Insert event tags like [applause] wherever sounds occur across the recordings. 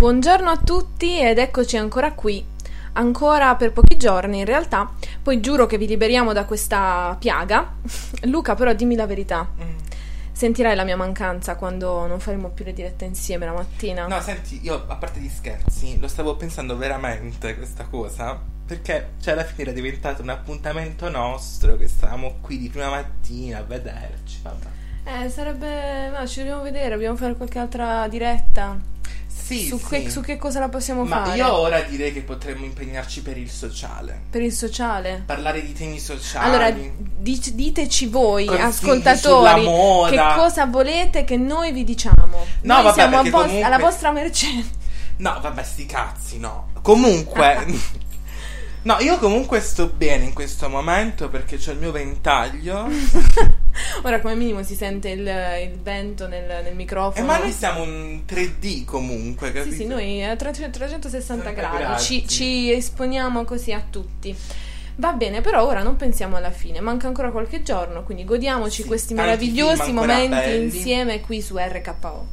Buongiorno a tutti ed eccoci ancora qui, ancora per pochi giorni in realtà, poi giuro che vi liberiamo da questa piaga. [laughs] Luca però dimmi la verità, sentirai la mia mancanza quando non faremo più le dirette insieme la mattina? No, senti, io a parte gli scherzi, lo stavo pensando veramente questa cosa. Perché, cioè, alla fine era diventato un appuntamento nostro, che stavamo qui di prima mattina a vederci, vabbè. Eh, sarebbe... no, ci dobbiamo vedere, dobbiamo fare qualche altra diretta. Sì, su, sì. che, su che cosa la possiamo Ma fare? io ora direi che potremmo impegnarci per il sociale. Per il sociale? Parlare di temi sociali. Allora, dic- diteci voi, Consigli ascoltatori, che cosa volete che noi vi diciamo. No, noi vabbè, siamo vos- comunque- alla vostra mercé. No, vabbè, sti cazzi, no. Comunque. [laughs] No, io comunque sto bene in questo momento perché c'ho il mio ventaglio. [laughs] [laughs] Ora, come minimo, si sente il, il vento nel, nel Eh, microfono. ma noi siamo un 3D comunque, capito? Sì, sì, noi a 360 360 gradi gradi. ci, ci esponiamo così a tutti. Va bene, però ora non pensiamo alla fine, manca ancora qualche giorno, quindi godiamoci Sì, questi meravigliosi momenti belli. insieme qui su RKO.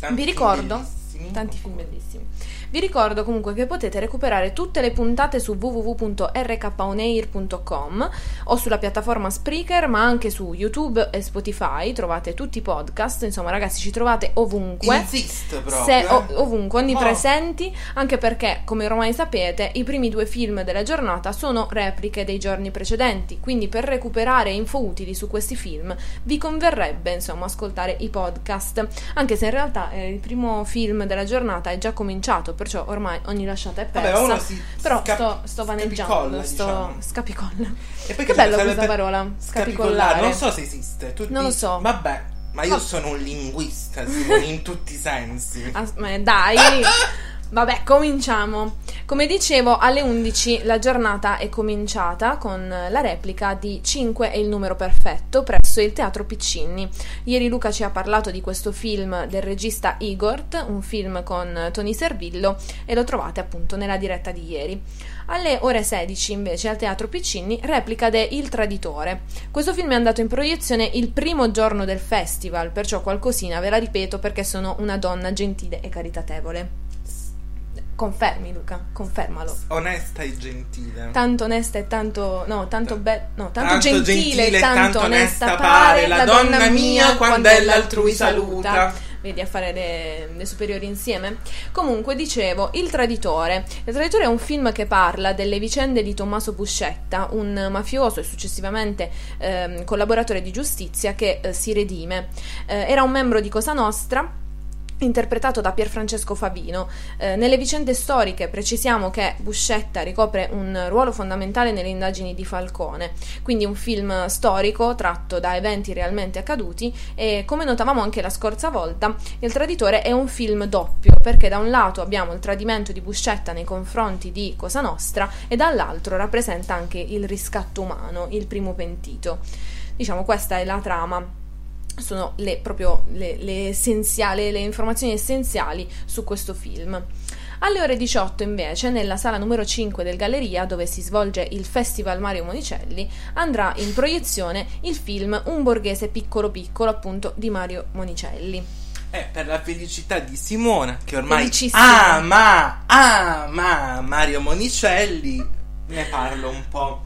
Tanti Vi ricordo, bellissimi. tanti film bellissimi. Vi ricordo comunque che potete recuperare tutte le puntate su www.rkonair.com o sulla piattaforma Spreaker, ma anche su YouTube e Spotify. Trovate tutti i podcast. Insomma, ragazzi, ci trovate ovunque. Insiste proprio. Se- eh. o- ovunque, Oh. onnipresenti, anche perché, come ormai sapete, i primi due film della giornata sono repliche dei giorni precedenti, quindi per recuperare info utili su questi film vi converrebbe, insomma, ascoltare i podcast, anche se in realtà eh, il primo film della giornata è già cominciato, perciò ormai ogni lasciata è persa. Vabbè, uno si Però scap- sto, sto vaneggiando, scapicolla, sto diciamo. scapicolla. E poi Che bella questa parola, Scapicollare. Non so se esiste. Tu Non lo dici- so. Vabbè, ma io Ma- sono un linguista, Simone, in tutti i sensi. As- ma dai! [laughs] Vabbè, cominciamo. Come dicevo, alle 11 la giornata è cominciata con la replica di 5 è il numero perfetto presso il Teatro Piccinni. Ieri Luca ci ha parlato di questo film del regista Igort, un film con Tony Servillo, e lo trovate appunto nella diretta di ieri. Alle ore 16 invece al Teatro Piccinni replica de Il Traditore. Questo film è andato in proiezione il primo giorno del festival, perciò qualcosina ve la ripeto perché sono una donna gentile e caritatevole. Confermi Luca, confermalo. Onesta e gentile. Tanto onesta e tanto no, tanto be- no, tanto, Tanto gentile, e tanto, tanto onesta onesta pare pare la donna mia quando è l'altrui saluta. Vedi a fare le, le superiori insieme. Comunque, dicevo, Il Traditore. Il Traditore è un film che parla delle vicende di Tommaso Buscetta, un mafioso e successivamente ehm, collaboratore di giustizia che eh, si redime. Eh, era un membro di Cosa Nostra interpretato da Pierfrancesco Favino. Eh, nelle vicende storiche precisiamo che Buscetta ricopre un ruolo fondamentale nelle indagini di Falcone, quindi un film storico tratto da eventi realmente accaduti e come notavamo anche la scorsa volta, Il Traditore è un film doppio perché da un lato abbiamo il tradimento di Buscetta nei confronti di Cosa Nostra e dall'altro rappresenta anche il riscatto umano, il primo pentito. Diciamo questa è la trama sono le, proprio le, le essenziali, le informazioni essenziali su questo film. Alle ore 18 invece, nella sala numero 5 del Galleria, dove si svolge il Festival Mario Monicelli, andrà in proiezione il film Un borghese piccolo piccolo, appunto, di Mario Monicelli. Eh, per la felicità di Simona, che ormai ama, ama Mario Monicelli, ne parlo un po'.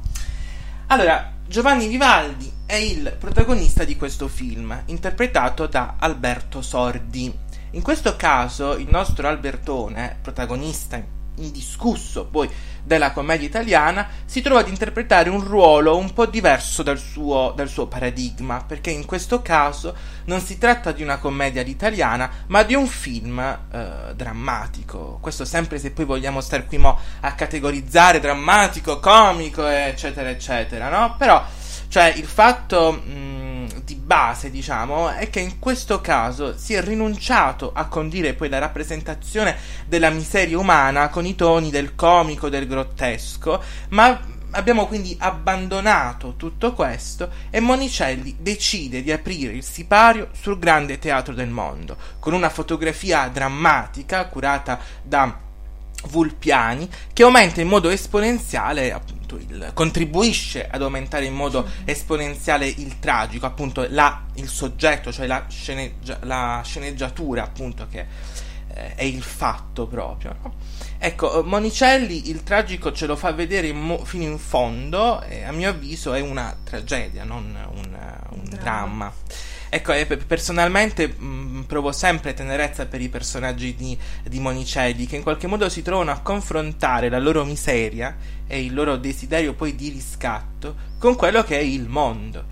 Allora, Giovanni Vivaldi è il protagonista di questo film, interpretato da Alberto Sordi. In questo caso il nostro Albertone, protagonista indiscusso poi della commedia italiana, si trova ad interpretare un ruolo un po' diverso dal suo, dal suo paradigma, perché in questo caso non si tratta di una commedia all'italiana, ma di un film eh, drammatico. Questo sempre se poi vogliamo stare qui mo a categorizzare drammatico, comico, eccetera, eccetera, no? Però, cioè, il fatto... Mh, di base, diciamo, è che in questo caso si è rinunciato a condire poi la rappresentazione della miseria umana con i toni del comico, del grottesco, ma abbiamo quindi abbandonato tutto questo e Monicelli decide di aprire il sipario sul grande teatro del mondo, con una fotografia drammatica curata da Vulpiani che aumenta in modo esponenziale appunto il, contribuisce ad aumentare in modo esponenziale il tragico appunto la, il soggetto cioè la, sceneggia, la sceneggiatura appunto che eh, è il fatto proprio no? ecco Monicelli il tragico ce lo fa vedere in mo- fino in fondo e a mio avviso è una tragedia non un, un dramma, dramma. Ecco, eh, personalmente mh, mm, provo sempre tenerezza per i personaggi di, di Monicelli che in qualche modo si trovano a confrontare la loro miseria e il loro desiderio poi di riscatto con quello che è il mondo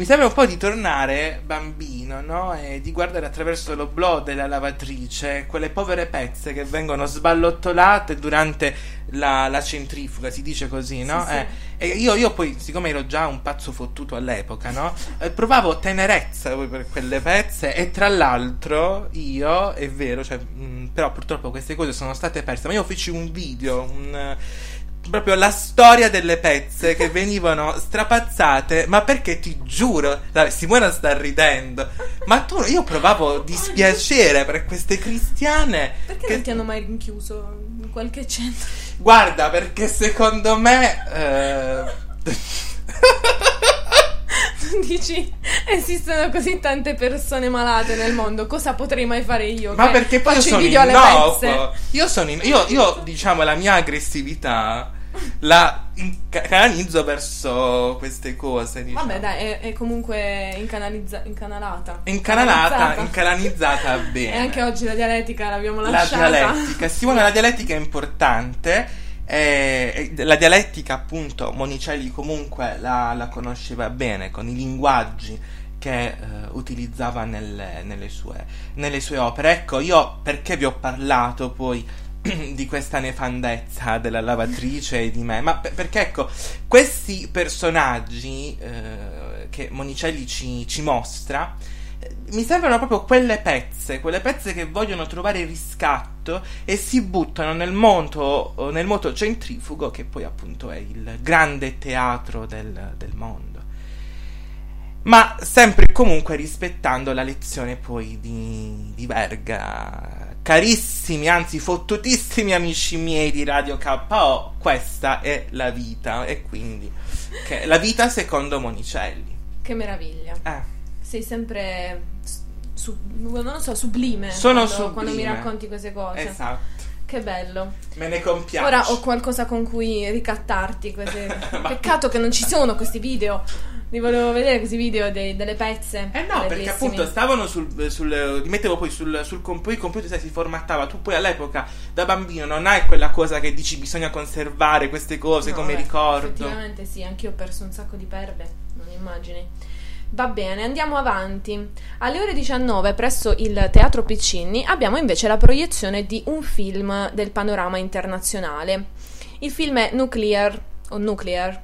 mi sembra un po' di tornare bambino, no? E di guardare attraverso l'oblò della lavatrice quelle povere pezze che vengono sballottolate durante la, la centrifuga, si dice così, no? Sì, sì. Eh, e io, io, poi, siccome ero già un pazzo fottuto all'epoca, no? Eh, provavo tenerezza per quelle pezze e tra l'altro io, è vero, cioè, mh, però purtroppo queste cose sono state perse, ma io feci un video, un proprio la storia delle pezze che venivano strapazzate, ma perché ti giuro, Simona sta ridendo, ma tu, io provavo dispiacere per queste cristiane. Perché che... non ti hanno mai rinchiuso in qualche centro? Guarda, perché secondo me... Eh... [laughs] [laughs] dici esistono così tante persone malate nel mondo cosa potrei mai fare io ma perché poi Faccio io sono innocuo io sono in, io, io diciamo la mia aggressività la canalizzo verso queste cose. Diciamo. Vabbè, dai, è, è comunque incanalizza- incanalata. Incanalata, incanalizzata [laughs] bene. E anche oggi la dialettica l'abbiamo lasciata. La dialettica, Simone, la dialettica è importante. Eh, la dialettica, appunto, Monicelli comunque la, la conosceva bene con i linguaggi che eh, utilizzava nelle, nelle, sue, nelle sue opere. Ecco, io perché vi ho parlato poi [clears throat] di questa nefandezza della lavatrice e di me, ma p- perché ecco, questi personaggi eh, che Monicelli ci, ci mostra mi sembrano proprio quelle pezze, quelle pezze che vogliono trovare riscatto e si buttano nel moto, nel moto centrifugo che poi appunto è il grande teatro del, del mondo ma sempre e comunque rispettando la lezione poi di, di Verga carissimi, anzi fottutissimi amici miei di Radio KO, questa è la vita e quindi la vita secondo Monicelli. Che meraviglia. Eh. Sei sempre su, non so, sublime, Sono quando, sublime. quando mi racconti queste cose. Esatto. Che bello. Me ne compiaccio. Ora ho qualcosa con cui ricattarti. [laughs] Peccato che non ci sono questi video. Li volevo vedere questi video dei, delle pezze. Eh no, perché appunto stavano sul, sul. Li mettevo poi sul, sul computer. Il computer sai, si formattava. Tu poi all'epoca, da bambino, non hai quella cosa che dici bisogna conservare queste cose no, come beh, ricordo. Effettivamente sì, anch'io ho perso un sacco di perle. Non immagini. Va bene, andiamo avanti. Alle ore 19 presso il Teatro Piccini abbiamo invece la proiezione di un film del panorama internazionale. Il film è Nuclear o Nuclear,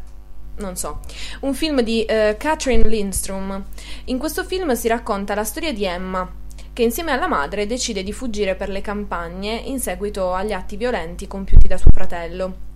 non so, un film di uh, Catherine Lindstrom. In questo film si racconta la storia di Emma, che insieme alla madre decide di fuggire per le campagne in seguito agli atti violenti compiuti da suo fratello.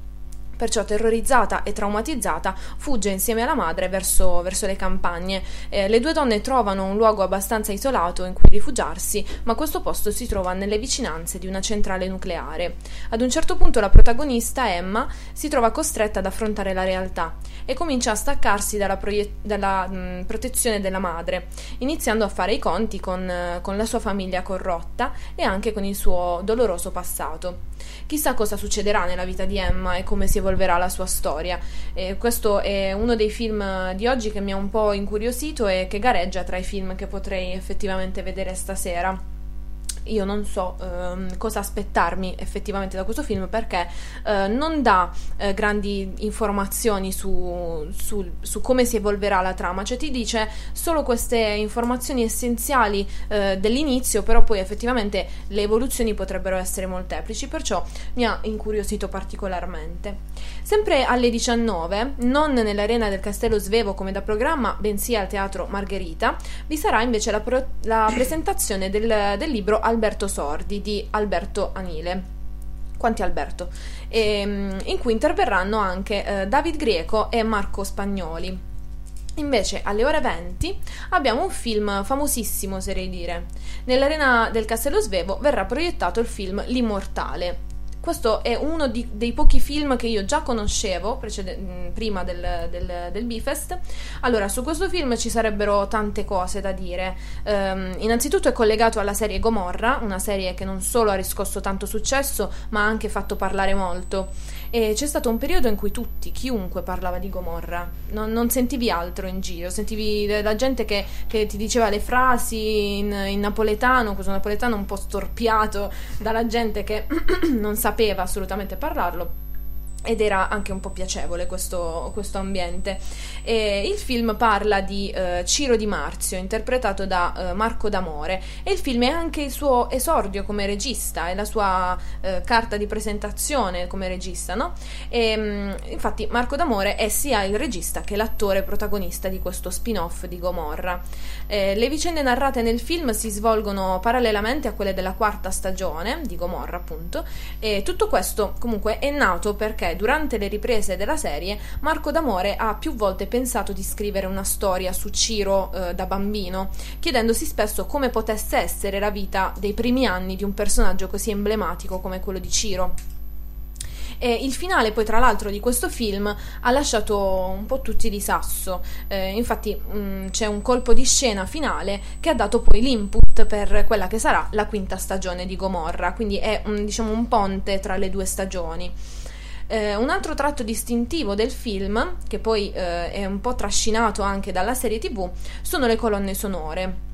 Perciò terrorizzata e traumatizzata fugge insieme alla madre verso, verso le campagne. Eh, le due donne trovano un luogo abbastanza isolato in cui rifugiarsi, ma questo posto si trova nelle vicinanze di una centrale nucleare. Ad un certo punto la protagonista, Emma, si trova costretta ad affrontare la realtà e comincia a staccarsi dalla, proie- dalla mh, protezione della madre, iniziando a fare i conti con, con la sua famiglia corrotta e anche con il suo doloroso passato. Chissà cosa succederà nella vita di Emma e come si evolverà la sua storia. E questo è uno dei film di oggi che mi ha un po' incuriosito e che gareggia tra i film che potrei effettivamente vedere stasera. Io non so ehm, cosa aspettarmi effettivamente da questo film perché eh, non dà eh, grandi informazioni su, su, su, come si evolverà la trama, cioè ti dice solo queste informazioni essenziali eh, dell'inizio, però poi effettivamente le evoluzioni potrebbero essere molteplici, perciò mi ha incuriosito particolarmente. Sempre alle 19, non nell'arena del Castello Svevo come da programma, bensì al Teatro Margherita, vi sarà invece la, pro- la presentazione del, del libro Alberto Sordi di Alberto Anile quanti Alberto, e, ehm, in cui interverranno anche eh, David Grieco e Marco Spagnoli. Invece alle ore 20 abbiamo un film famosissimo, oserei dire. Nell'arena del Castello Svevo verrà proiettato il film L'Immortale, questo è uno di, dei pochi film che io già conoscevo precede, mm, prima del, del, del Bifest. Allora, su questo film ci sarebbero tante cose da dire. Um, innanzitutto è collegato alla serie Gomorra, una serie che non solo ha riscosso tanto successo, ma ha anche fatto parlare molto. E c'è stato un periodo in cui tutti, chiunque parlava di Gomorra, non, non sentivi altro in giro, sentivi la gente che, che ti diceva le frasi in, in, napoletano, questo napoletano un po' storpiato dalla gente che [clears throat] non sapeva assolutamente parlarlo ed era anche un po' piacevole questo, questo ambiente. E il film parla di uh, Ciro Di Marzio, interpretato da uh, Marco D'Amore, e il film è anche il suo esordio come regista, è la sua uh, carta di presentazione come regista, no? E, um, infatti Marco D'Amore è sia il regista che l'attore protagonista di questo spin-off di Gomorra. Eh, le vicende narrate nel film si svolgono parallelamente a quelle della quarta stagione di Gomorra, appunto, e tutto questo comunque è nato perché durante le riprese della serie Marco D'Amore ha più volte pensato di scrivere una storia su Ciro eh, da bambino, chiedendosi spesso come potesse essere la vita dei primi anni di un personaggio così emblematico come quello di Ciro. E il finale, poi, tra l'altro, di questo film ha lasciato un po' tutti di sasso. Eh, infatti, mh, mm, c'è un colpo di scena finale che ha dato poi l'input per quella che sarà la quinta stagione di Gomorra. Quindi è un, diciamo un ponte tra le due stagioni. Eh, un altro tratto distintivo del film, che poi eh, è un po' trascinato anche dalla serie tv, sono le colonne sonore.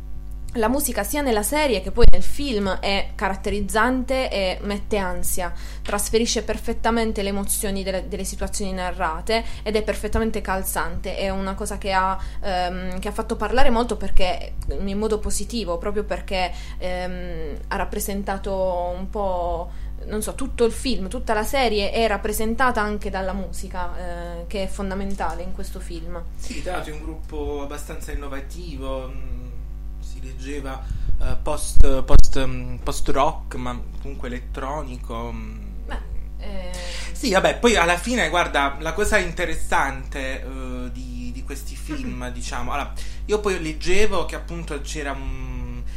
La musica sia nella serie che poi nel film è caratterizzante e mette ansia, trasferisce perfettamente le emozioni delle, delle situazioni narrate ed è perfettamente calzante, è una cosa che ha, ehm, che ha, fatto parlare molto perché in modo positivo, proprio perché ehm, ha rappresentato un po' non so, tutto il film, tutta la serie è rappresentata anche dalla musica, eh, che è fondamentale in questo film. Sì, tra l'altro è un gruppo abbastanza innovativo, mm, si leggeva uh, post, post, um, post, rock, ma comunque elettronico. Mm. Beh, eh... Sì, vabbè, poi alla fine, guarda, la cosa interessante uh, di, di, questi film, diciamo, allora, io poi leggevo che appunto c'era un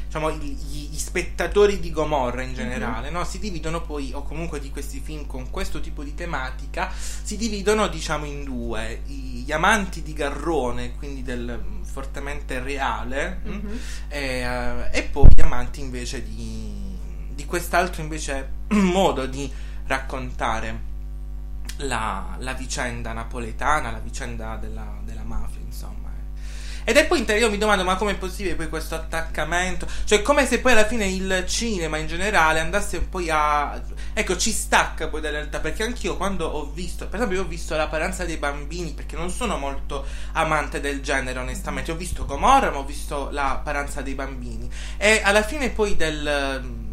diciamo, gli, gli, spettatori di Gomorra in generale, mm-hmm. no? si dividono poi, o comunque di questi film con questo tipo di tematica, si dividono diciamo in due, gli amanti di Garrone, quindi del mm, fortemente reale, mm-hmm. e, uh, e, poi gli amanti invece di, di quest'altro invece [clears throat] modo di raccontare la, la, vicenda napoletana, la vicenda della, della mafia, insomma. Ed è poi io mi domando, ma com'è possibile poi questo attaccamento? Cioè, come se poi alla fine il cinema in generale andasse poi a. Ecco, ci stacca poi dalla realtà. Perché anch'io quando ho visto, per esempio, io ho visto La paranza dei bambini, perché non sono molto amante del genere, onestamente. Ho visto Gomorra, ma ho visto La paranza dei bambini. E alla fine poi del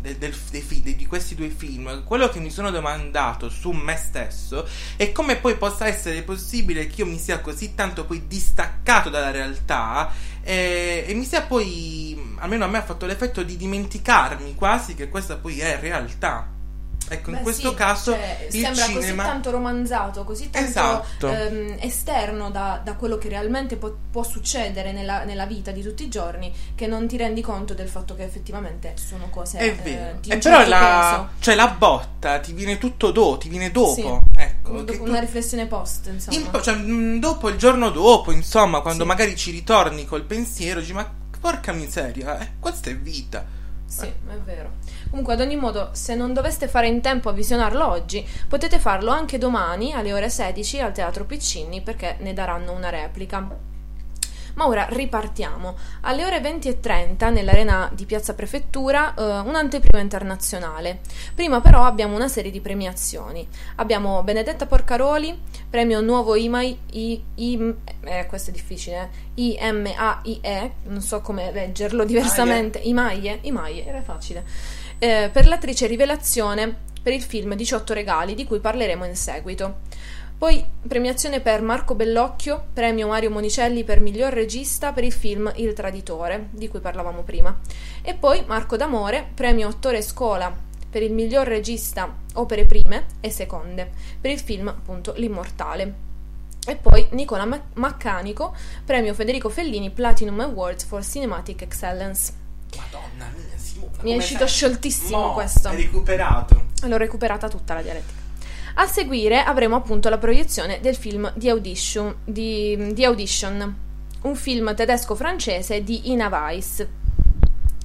del, del, dei, di questi due film, quello che mi sono domandato su me stesso è come poi possa essere possibile che io mi sia così tanto poi distaccato dalla realtà e, e mi sia poi, almeno a me ha fatto l'effetto di dimenticarmi quasi che questa poi è realtà. Ecco, Beh, in questo sì, caso cioè, il sembra cinema... così tanto romanzato, così tanto esatto. ehm, esterno da, da, quello che realmente può, può succedere nella, nella, vita di tutti i giorni, che non ti rendi conto del fatto che effettivamente sono cose È eh, vero. di un e certo però la, cioè la botta ti viene tutto dopo, ti viene dopo. Sì. Ecco, dopo una tu... riflessione post, insomma. In, cioè, mm, dopo il giorno dopo, insomma, quando sì. magari ci ritorni col pensiero, dici ma porca miseria, eh, questa è vita. Sì, eh. è vero. Comunque, ad ogni modo, se non doveste fare in tempo a visionarlo oggi, potete farlo anche domani alle ore 16 al Teatro Piccini perché ne daranno una replica. Ma ora ripartiamo. Alle ore 20.30 nell'arena di Piazza Prefettura eh, un'anteprima internazionale. Prima però abbiamo una serie di premiazioni. Abbiamo Benedetta Porcaroli, premio nuovo IMAI, I, I, eh, questo è difficile, IMAIE, non so come leggerlo diversamente, IMAIE, IMAIE, era facile, eh, per l'attrice Rivelazione per il film 18 regali di cui parleremo in seguito. Poi premiazione per Marco Bellocchio, premio Mario Monicelli per miglior regista per il film Il Traditore, di cui parlavamo prima. E poi Marco D'Amore, premio attore Scola per il miglior regista opere prime e seconde, per il film appunto L'Immortale. E poi Nicola Maccanico, premio Federico Fellini Platinum Awards for Cinematic Excellence. Madonna mia, Simona. Mi è uscito scioltissimo Mo, questo. Hai recuperato. L'ho recuperata tutta la dialettica. A seguire avremo appunto la proiezione del film di Audition, di, di Audition un film tedesco-francese di Ina Weiss,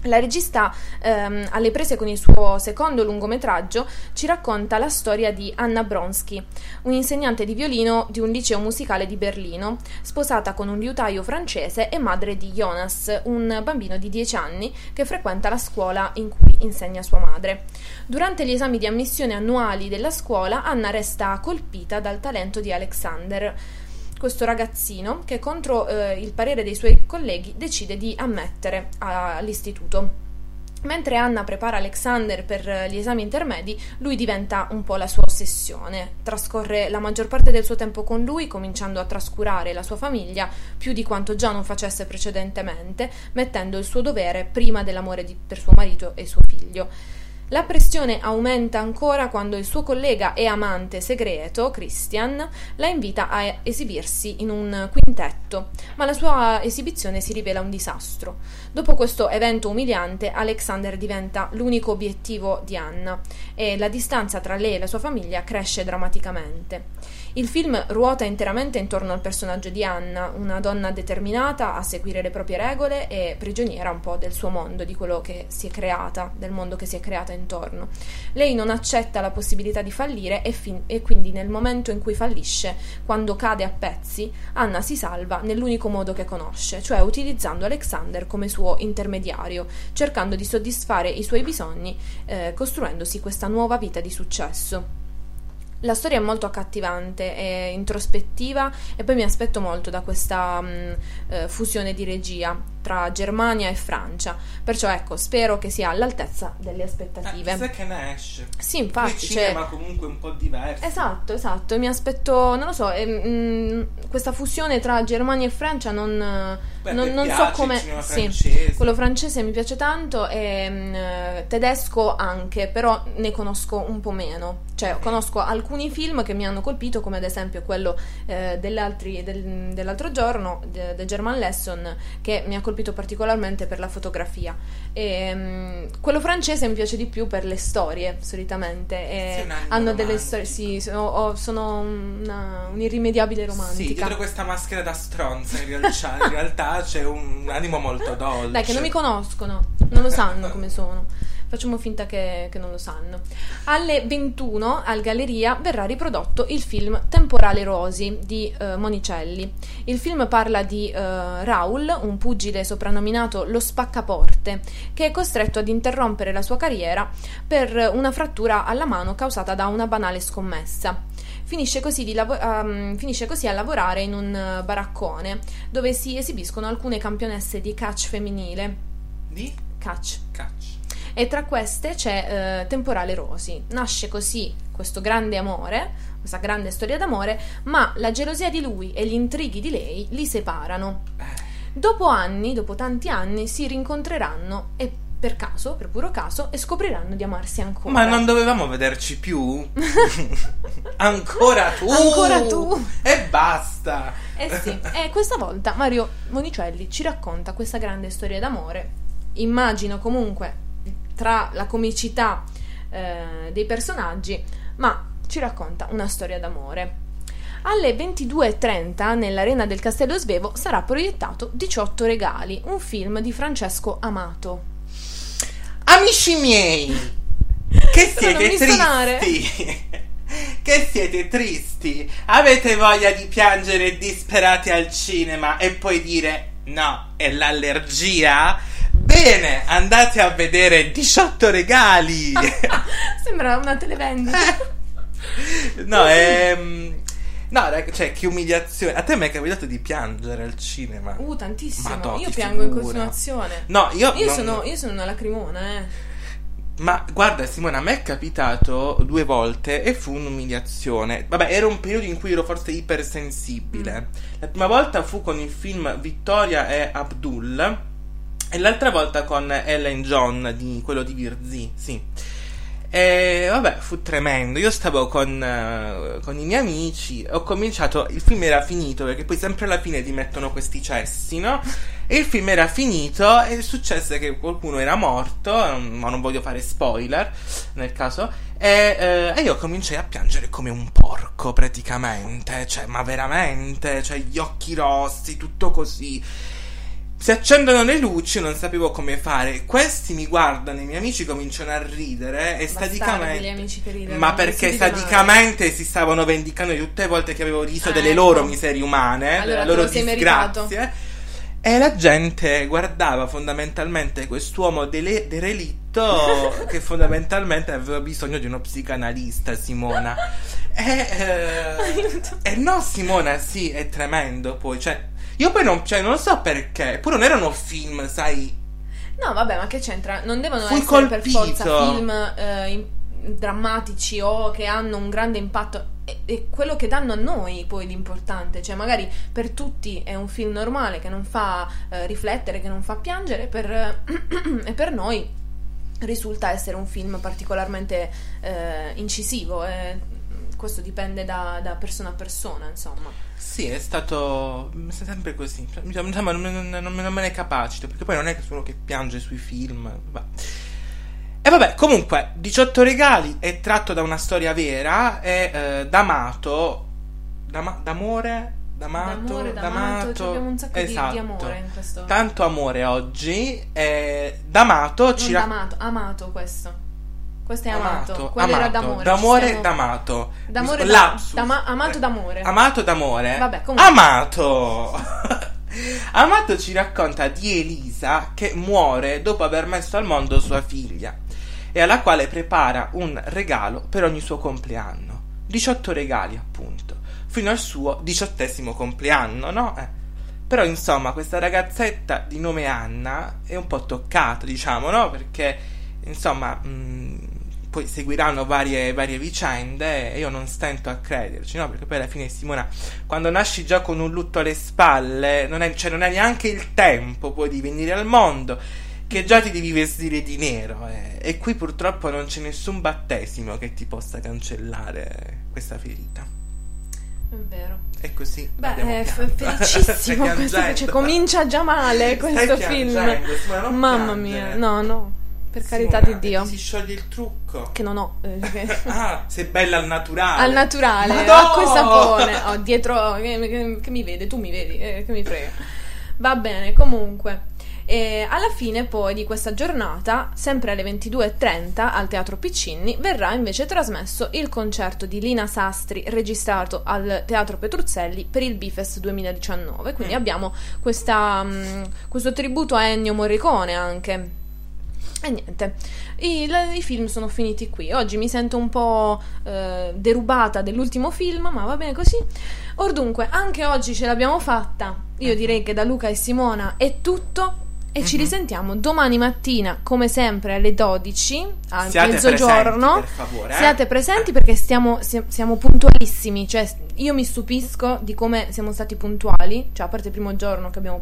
la regista, ehm, alle prese con il suo secondo lungometraggio, ci racconta la storia di Anna Bronsky, un'insegnante di violino di un liceo musicale di Berlino, sposata con un liutaio francese e madre di Jonas, un bambino di 10 anni che frequenta la scuola in cui insegna sua madre. Durante gli esami di ammissione annuali della scuola, Anna resta colpita dal talento di Alexander questo ragazzino che contro eh, il parere dei suoi colleghi decide di ammettere all'istituto. Mentre Anna prepara Alexander per eh, gli esami intermedi, lui diventa un po' la sua ossessione. Trascorre la maggior parte del suo tempo con lui, cominciando a trascurare la sua famiglia più di quanto già non facesse precedentemente, mettendo il suo dovere prima dell'amore di, per suo marito e suo figlio. La pressione aumenta ancora quando il suo collega e amante segreto, Christian, la invita a esibirsi in un quintetto, ma la sua esibizione si rivela un disastro. Dopo questo evento umiliante, Alexander diventa l'unico obiettivo di Anna e la distanza tra lei e la sua famiglia cresce drammaticamente. Il film ruota interamente intorno al personaggio di Anna, una donna determinata a seguire le proprie regole e prigioniera un po' del suo mondo, di quello che si è creata, del mondo che si è creata intorno. Lei non accetta la possibilità di fallire e, fin- e quindi nel momento in cui fallisce, quando cade a pezzi, Anna si salva nell'unico modo che conosce, cioè utilizzando Alexander come suo intermediario, cercando di soddisfare i suoi bisogni, eh, costruendosi questa nuova vita di successo. La storia è molto accattivante, è introspettiva e poi mi aspetto molto da questa mh, eh, fusione di regia tra Germania e Francia. Perciò ecco, spero che sia all'altezza delle aspettative. Eh, che ne esce. Sì, infatti. Il cinema cioè... comunque un po' diverso. Esatto, esatto. Mi aspetto, non lo so, eh, mh, questa fusione tra Germania e Francia non, Beh, non, non so come... Sì, quello francese mi piace tanto e mh, tedesco anche, però ne conosco un po' meno. Cioè, conosco alcuni film che mi hanno colpito, come ad esempio quello eh, del, dell'altro giorno, The German Lesson, che mi ha colpito particolarmente per la fotografia. E, um, quello francese mi piace di più per le storie, solitamente. E hanno delle storie, sì, sono, sono una, un'irrimediabile romantica. Sì, dietro questa maschera da stronza, in realtà, in realtà c'è un animo molto dolce. Dai, che non mi conoscono, non lo sanno come sono facciamo finta che, che, non lo sanno. Alle 21 al Galleria verrà riprodotto il film Temporale Rosi di uh, Monicelli. Il film parla di uh, Raul, un pugile soprannominato lo spaccaporte, che è costretto ad interrompere la sua carriera per una frattura alla mano causata da una banale scommessa. Finisce così, lav- um, finisce così, a lavorare in un baraccone dove si esibiscono alcune campionesse di catch femminile. Di? Catch. Catch e tra queste c'è eh, Temporale Rosi. Nasce così questo grande amore, questa grande storia d'amore, ma la gelosia di lui e gli intrighi di lei li separano. Dopo anni, dopo tanti anni, si rincontreranno e per caso, per puro caso, e scopriranno di amarsi ancora. Ma non dovevamo vederci più? [laughs] ancora tu! Ancora tu! E basta! Eh sì, e questa volta Mario Monicelli ci racconta questa grande storia d'amore. Immagino comunque tra la comicità eh, dei personaggi, ma ci racconta una storia d'amore. Alle 22.30 nell'Arena del Castello Svevo sarà proiettato 18 regali, un film di Francesco Amato. Amici miei, che [laughs] siete tristi! che siete tristi! Avete voglia di piangere disperati al cinema e poi dire No, è l'allergia? Bene, andate a vedere 18 regali. [laughs] Sembra una televendita. no, ehm... No, cioè, che umiliazione. A te mi è capitato di piangere al cinema? Uh, tantissimo. Madò, io piango in figura. continuazione. No, io... Io, no, sono, no. io sono una lacrimona, eh. Ma guarda Simona, a me è capitato due volte e fu un'umiliazione. Vabbè, era un periodo in cui ero forse ipersensibile. La prima volta fu con il film Vittoria e Abdul e l'altra volta con Ellen John, di, quello di Virzì, sì. E vabbè, fu tremendo. Io stavo con, eh, con i miei amici. Ho cominciato. Il film era finito perché poi sempre alla fine ti mettono questi cessi, no? E il film era finito e successe che qualcuno era morto. Ma non voglio fare spoiler nel caso. E, eh, io cominciai a piangere come un porco praticamente. Cioè, ma veramente. Cioè, gli occhi rossi, tutto così. Si accendono le luci, non sapevo come fare. Questi mi guardano, i miei amici cominciano a ridere e amici che ridono, Ma perché sadicamente si stavano vendicando di tutte le volte che avevo riso Ah, delle ecco. loro miserie umane, Allora delle loro disgrazie. E la gente guardava fondamentalmente quest'uomo dele- derelitto [laughs] che fondamentalmente aveva bisogno di uno psicanalista, Simona. E, eh, e no, Simona, sì, è tremendo poi. Cioè, io poi non, cioè, non so perché. Eppure non erano film, sai. No, vabbè, ma che c'entra? Non devono Fui essere per colpito. forza film eh, in- drammatici o che hanno un grande impatto. È, è quello che danno a noi poi di importante. Cioè, magari per tutti è un film normale che non fa eh, riflettere, che non fa piangere, per, [clears throat] e per noi risulta essere un film particolarmente eh, incisivo. e questo dipende da, da persona a persona, insomma. Sì, è stato è sempre così. Sembra non, non, non, non me ne capacito. Perché poi non è che sono che piange sui film. va. E vabbè, comunque, 18 regali è tratto da una storia vera. È eh, D'Amato. D'ama- d'amore? D'amato? D'amore, d'amato, cioè abbiamo un sacco di- di esatto. amore in questo. Tanto amore oggi. eh, D'Amato ci Non rac- amato, amato questo. Questo è amato. Amato, Quello era amato, d'amore. D'amore ci stiamo- d'amato. D'amore Mi- da- d'ama- amato d'amore. Amato d'amore. Vabbè, comunque. Amato. [laughs] Amato ci racconta di Elisa che muore dopo aver messo al mondo sua figlia e alla quale prepara un regalo per ogni suo compleanno. 18 regali, appunto, fino al suo diciottesimo compleanno, no? Eh. Però insomma, questa ragazzetta di nome Anna è un po' toccata, diciamo, no? Perché insomma, mh, poi seguiranno varie, varie vicende e io non stento a crederci, no? Perché poi alla fine Simona, quando nasci già con un lutto alle spalle, non hai, cioè non hai neanche il tempo poi di venire al mondo, che già ti devi vestire di nero. eh. E qui purtroppo non c'è nessun battesimo che ti possa cancellare questa ferita. È vero. E così. Beh, è f- pianto. [laughs] Stai felicissimo questo, cioè, comincia già male Stai questo film. Simona, non Mamma piangere. mia, no, no, per carità Simona, di Dio. Si scioglie il trucco. Che non ho. eh, che- [laughs] Ah, sei bella al naturale. Al naturale, Madò! acqua e sapone. Oh, dietro, che, che- che mi vede, tu mi vedi, eh, che mi frega. Va bene, comunque. E alla fine poi di questa giornata, sempre alle 22.30 al Teatro Piccinni, verrà invece trasmesso il concerto di Lina Sastri registrato al Teatro Petruzzelli per il Bifest 2019. Quindi Mm. abbiamo questa, mm, questo tributo a Ennio Morricone anche. E niente, i, la- i film sono finiti qui. Oggi mi sento un po' eh, derubata dell'ultimo film, ma va bene così. Or dunque, anche oggi ce l'abbiamo fatta. Io direi che da Luca e Simona è tutto. E ci Mhm. risentiamo domani mattina, come sempre, alle 12, a Siate mezzogiorno. presenti, per favore, eh. Siate presenti perché stiamo, si- siamo puntualissimi. Cioè, io mi stupisco di come siamo stati puntuali. Cioè, a parte il primo giorno che abbiamo,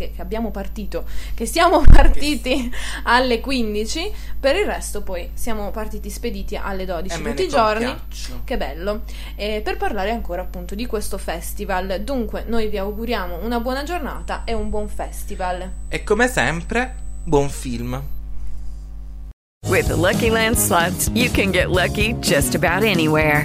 che- che abbiamo partito, che siamo [laughs] partiti alle 15. Per il resto, poi siamo partiti spediti alle 12 E me tutti i giorni. compiaccio. Che bello. E per parlare ancora appunto di questo festival. Dunque, noi vi auguriamo una buona giornata e un buon festival. E come sempre, buon film. With the Lucky Land slots, you can get lucky just about anywhere.